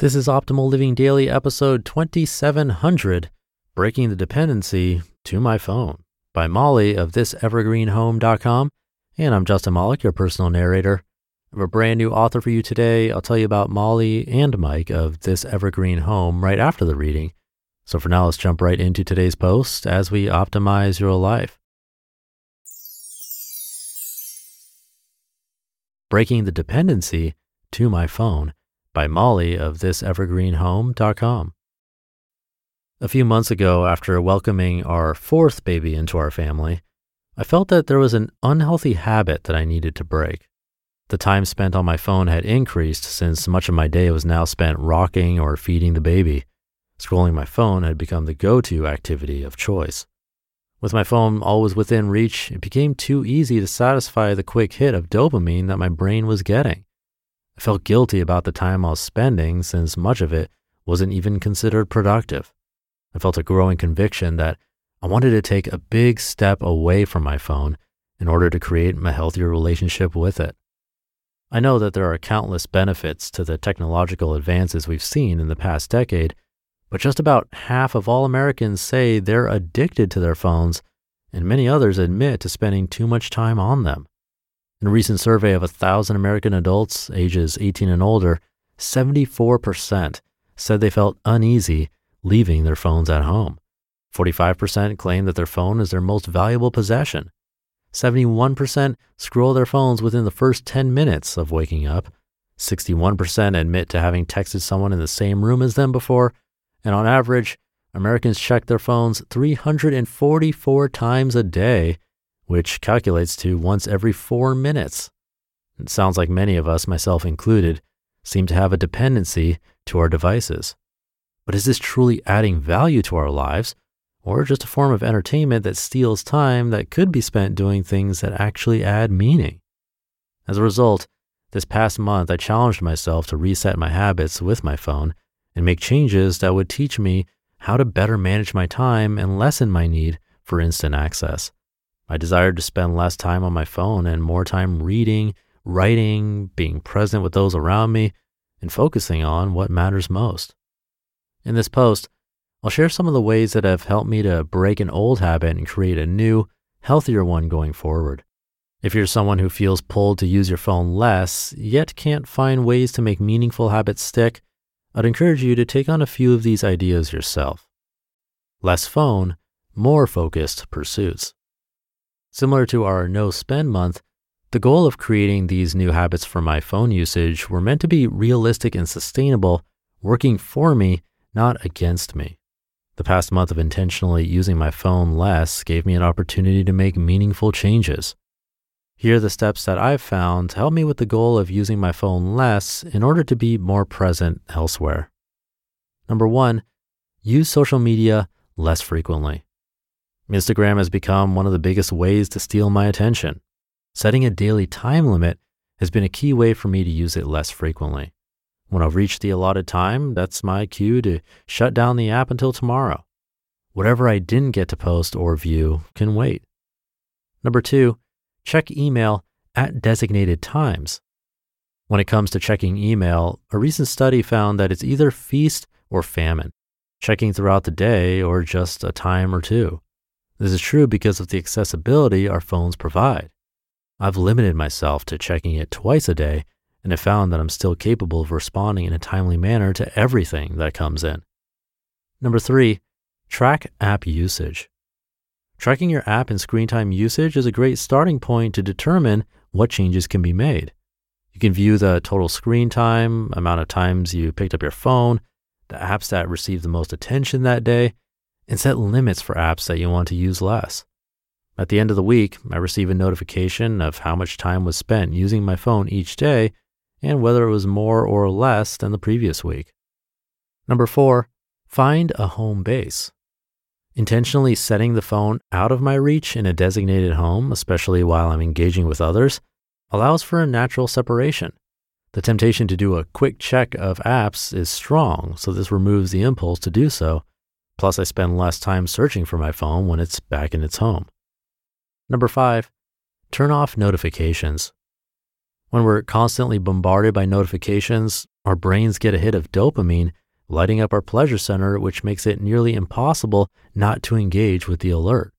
This is Optimal Living Daily, episode 2700 Breaking the Dependency to My Phone by Mollie of thisevergreenhome.com. And I'm Justin Malik, your personal narrator. I have a brand new author for you today. I'll tell you about Mollie and Mike of This Evergreen Home right after the reading. So for now, let's jump right into today's post as we optimize your life. Breaking the Dependency to My Phone by Mollie of thisevergreenhome.com. A few months ago, after welcoming our fourth baby into our family, I felt that there was an unhealthy habit that I needed to break. The time spent on my phone had increased since much of my day was now spent rocking or feeding the baby. Scrolling my phone had become the go to activity of choice. With my phone always within reach, it became too easy to satisfy the quick hit of dopamine that my brain was getting. I felt guilty about the time I was spending since much of it wasn't even considered productive. I felt a growing conviction that I wanted to take a big step away from my phone in order to create a healthier relationship with it. I know that there are countless benefits to the technological advances we've seen in the past decade, but just about half of all Americans say they're addicted to their phones, and many others admit to spending too much time on them. In a recent survey of 1,000 American adults ages 18 and older, 74% said they felt uneasy leaving their phones at home. 45% claim that their phone is their most valuable possession. 71% scroll their phones within the first 10 minutes of waking up. 61% admit to having texted someone in the same room as them before. And on average, Americans check their phones 344 times a day which calculates to once every four minutes. It sounds like many of us, myself included, seem to have a dependency to our devices. But is this truly adding value to our lives, or just a form of entertainment that steals time that could be spent doing things that actually add meaning? As a result, this past month, I challenged myself to reset my habits with my phone and make changes that would teach me how to better manage my time and lessen my need for instant access. I desired to spend less time on my phone and more time reading, writing, being present with those around me, and focusing on what matters most. In this post, I'll share some of the ways that have helped me to break an old habit and create a new, healthier one going forward. If you're someone who feels pulled to use your phone less, yet can't find ways to make meaningful habits stick, I'd encourage you to take on a few of these ideas yourself. Less phone, more focused pursuits. Similar to our no spend month, the goal of creating these new habits for my phone usage were meant to be realistic and sustainable, working for me, not against me. The past month of intentionally using my phone less gave me an opportunity to make meaningful changes. Here are the steps that I've found to help me with the goal of using my phone less in order to be more present elsewhere. Number one, use social media less frequently. Instagram has become one of the biggest ways to steal my attention. Setting a daily time limit has been a key way for me to use it less frequently. When I've reached the allotted time, that's my cue to shut down the app until tomorrow. Whatever I didn't get to post or view can wait. Number two, check email at designated times. When it comes to checking email, a recent study found that it's either feast or famine, checking throughout the day or just a time or two. This is true because of the accessibility our phones provide. I've limited myself to checking it twice a day and have found that I'm still capable of responding in a timely manner to everything that comes in. Number three, track app usage. Tracking your app and screen time usage is a great starting point to determine what changes can be made. You can view the total screen time, amount of times you picked up your phone, the apps that received the most attention that day, and set limits for apps that you want to use less. At the end of the week, I receive a notification of how much time was spent using my phone each day and whether it was more or less than the previous week. Number four, find a home base. Intentionally setting the phone out of my reach in a designated home, especially while I'm engaging with others, allows for a natural separation. The temptation to do a quick check of apps is strong, so this removes the impulse to do so. Plus, I spend less time searching for my phone when it's back in its home. Number five, turn off notifications. When we're constantly bombarded by notifications, our brains get a hit of dopamine, lighting up our pleasure center, which makes it nearly impossible not to engage with the alert.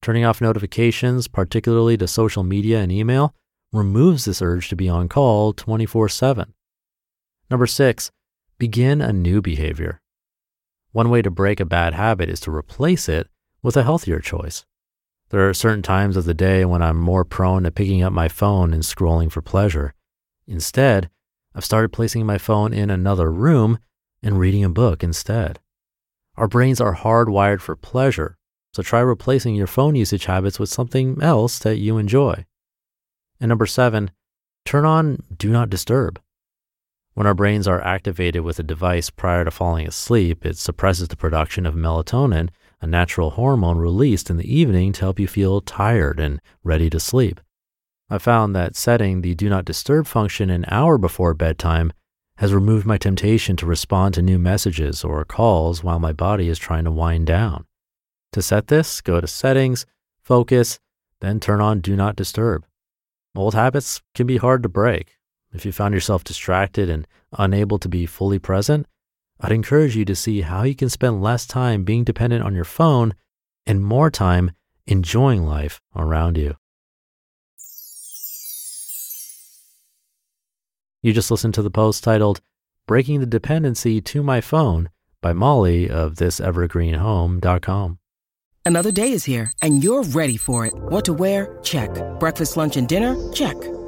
Turning off notifications, particularly to social media and email, removes this urge to be on call 24 7. Number six, begin a new behavior. One way to break a bad habit is to replace it with a healthier choice. There are certain times of the day when I'm more prone to picking up my phone and scrolling for pleasure. Instead, I've started placing my phone in another room and reading a book instead. Our brains are hardwired for pleasure, so try replacing your phone usage habits with something else that you enjoy. And number seven, turn on Do Not Disturb. When our brains are activated with a device prior to falling asleep, it suppresses the production of melatonin, a natural hormone released in the evening to help you feel tired and ready to sleep. I found that setting the do not disturb function an hour before bedtime has removed my temptation to respond to new messages or calls while my body is trying to wind down. To set this, go to settings, focus, then turn on do not disturb. Old habits can be hard to break. If you found yourself distracted and unable to be fully present, I'd encourage you to see how you can spend less time being dependent on your phone and more time enjoying life around you. You just listened to the post titled Breaking the Dependency to My Phone by Mollie of thisevergreenhome.com. Another day is here and you're ready for it. What to wear? Check. Breakfast, lunch, and dinner? Check.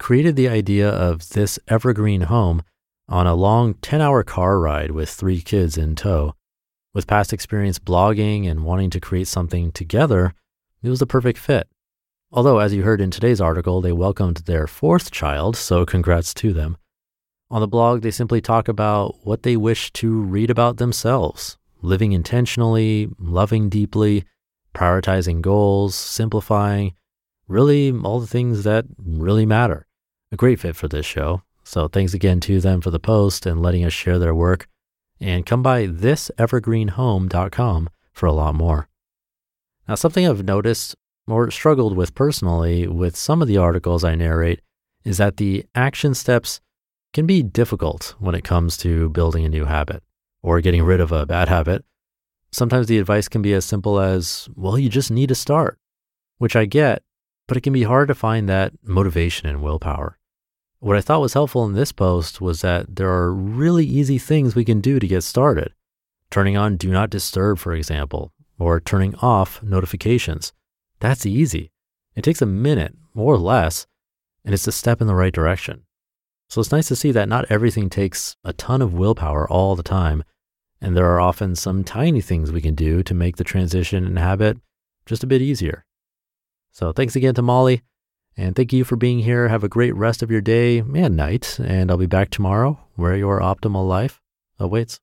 created the idea of this evergreen home on a long 10 hour car ride with three kids in tow. With past experience blogging and wanting to create something together, it was the perfect fit. Although, as you heard in today's article, they welcomed their fourth child, so congrats to them. On the blog, they simply talk about what they wish to read about themselves living intentionally, loving deeply, prioritizing goals, simplifying, really all the things that really matter. A great fit for this show. So thanks again to them for the post and letting us share their work. And come by thisevergreenhome.com for a lot more. Now, something I've noticed or struggled with personally with some of the articles I narrate is that the action steps can be difficult when it comes to building a new habit or getting rid of a bad habit. Sometimes the advice can be as simple as, well, you just need to start, which I get, but it can be hard to find that motivation and willpower. What I thought was helpful in this post was that there are really easy things we can do to get started. Turning on Do Not Disturb, for example, or turning off notifications. That's easy. It takes a minute or less, and it's a step in the right direction. So it's nice to see that not everything takes a ton of willpower all the time, and there are often some tiny things we can do to make the transition and habit just a bit easier. So thanks again to Mollie. And thank you for being here. Have a great rest of your day and night. And I'll be back tomorrow where your optimal life awaits.